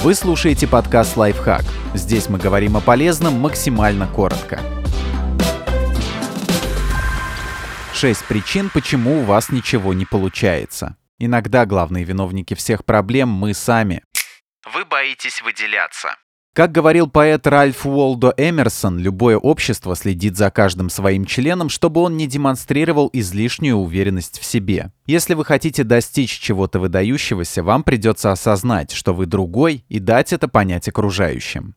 Вы слушаете подкаст «Лайфхак». Здесь мы говорим о полезном максимально коротко. Шесть причин, почему у вас ничего не получается. Иногда главные виновники всех проблем мы сами. Вы боитесь выделяться. Как говорил поэт Ральф Уолдо Эмерсон, любое общество следит за каждым своим членом, чтобы он не демонстрировал излишнюю уверенность в себе. Если вы хотите достичь чего-то выдающегося, вам придется осознать, что вы другой, и дать это понять окружающим.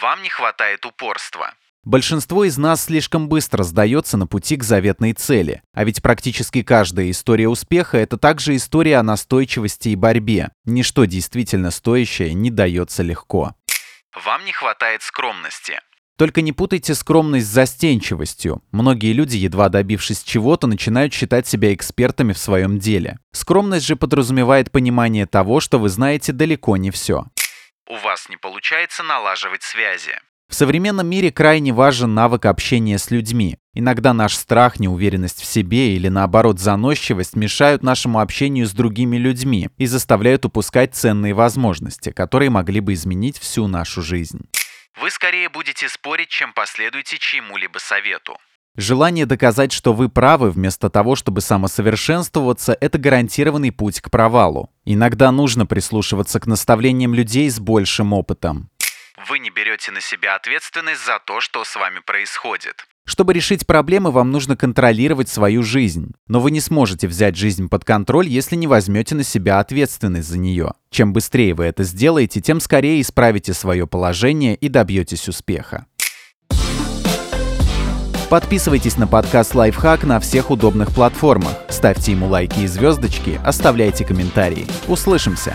Вам не хватает упорства. Большинство из нас слишком быстро сдается на пути к заветной цели. А ведь практически каждая история успеха – это также история о настойчивости и борьбе. Ничто действительно стоящее не дается легко. Вам не хватает скромности. Только не путайте скромность с застенчивостью. Многие люди, едва добившись чего-то, начинают считать себя экспертами в своем деле. Скромность же подразумевает понимание того, что вы знаете далеко не все. У вас не получается налаживать связи. В современном мире крайне важен навык общения с людьми. Иногда наш страх, неуверенность в себе или наоборот заносчивость мешают нашему общению с другими людьми и заставляют упускать ценные возможности, которые могли бы изменить всю нашу жизнь. Вы скорее будете спорить, чем последуете чьему-либо совету. Желание доказать, что вы правы, вместо того, чтобы самосовершенствоваться, это гарантированный путь к провалу. Иногда нужно прислушиваться к наставлениям людей с большим опытом. Вы не берете на себя ответственность за то, что с вами происходит. Чтобы решить проблемы, вам нужно контролировать свою жизнь. Но вы не сможете взять жизнь под контроль, если не возьмете на себя ответственность за нее. Чем быстрее вы это сделаете, тем скорее исправите свое положение и добьетесь успеха. Подписывайтесь на подкаст «Лайфхак» на всех удобных платформах. Ставьте ему лайки и звездочки, оставляйте комментарии. Услышимся!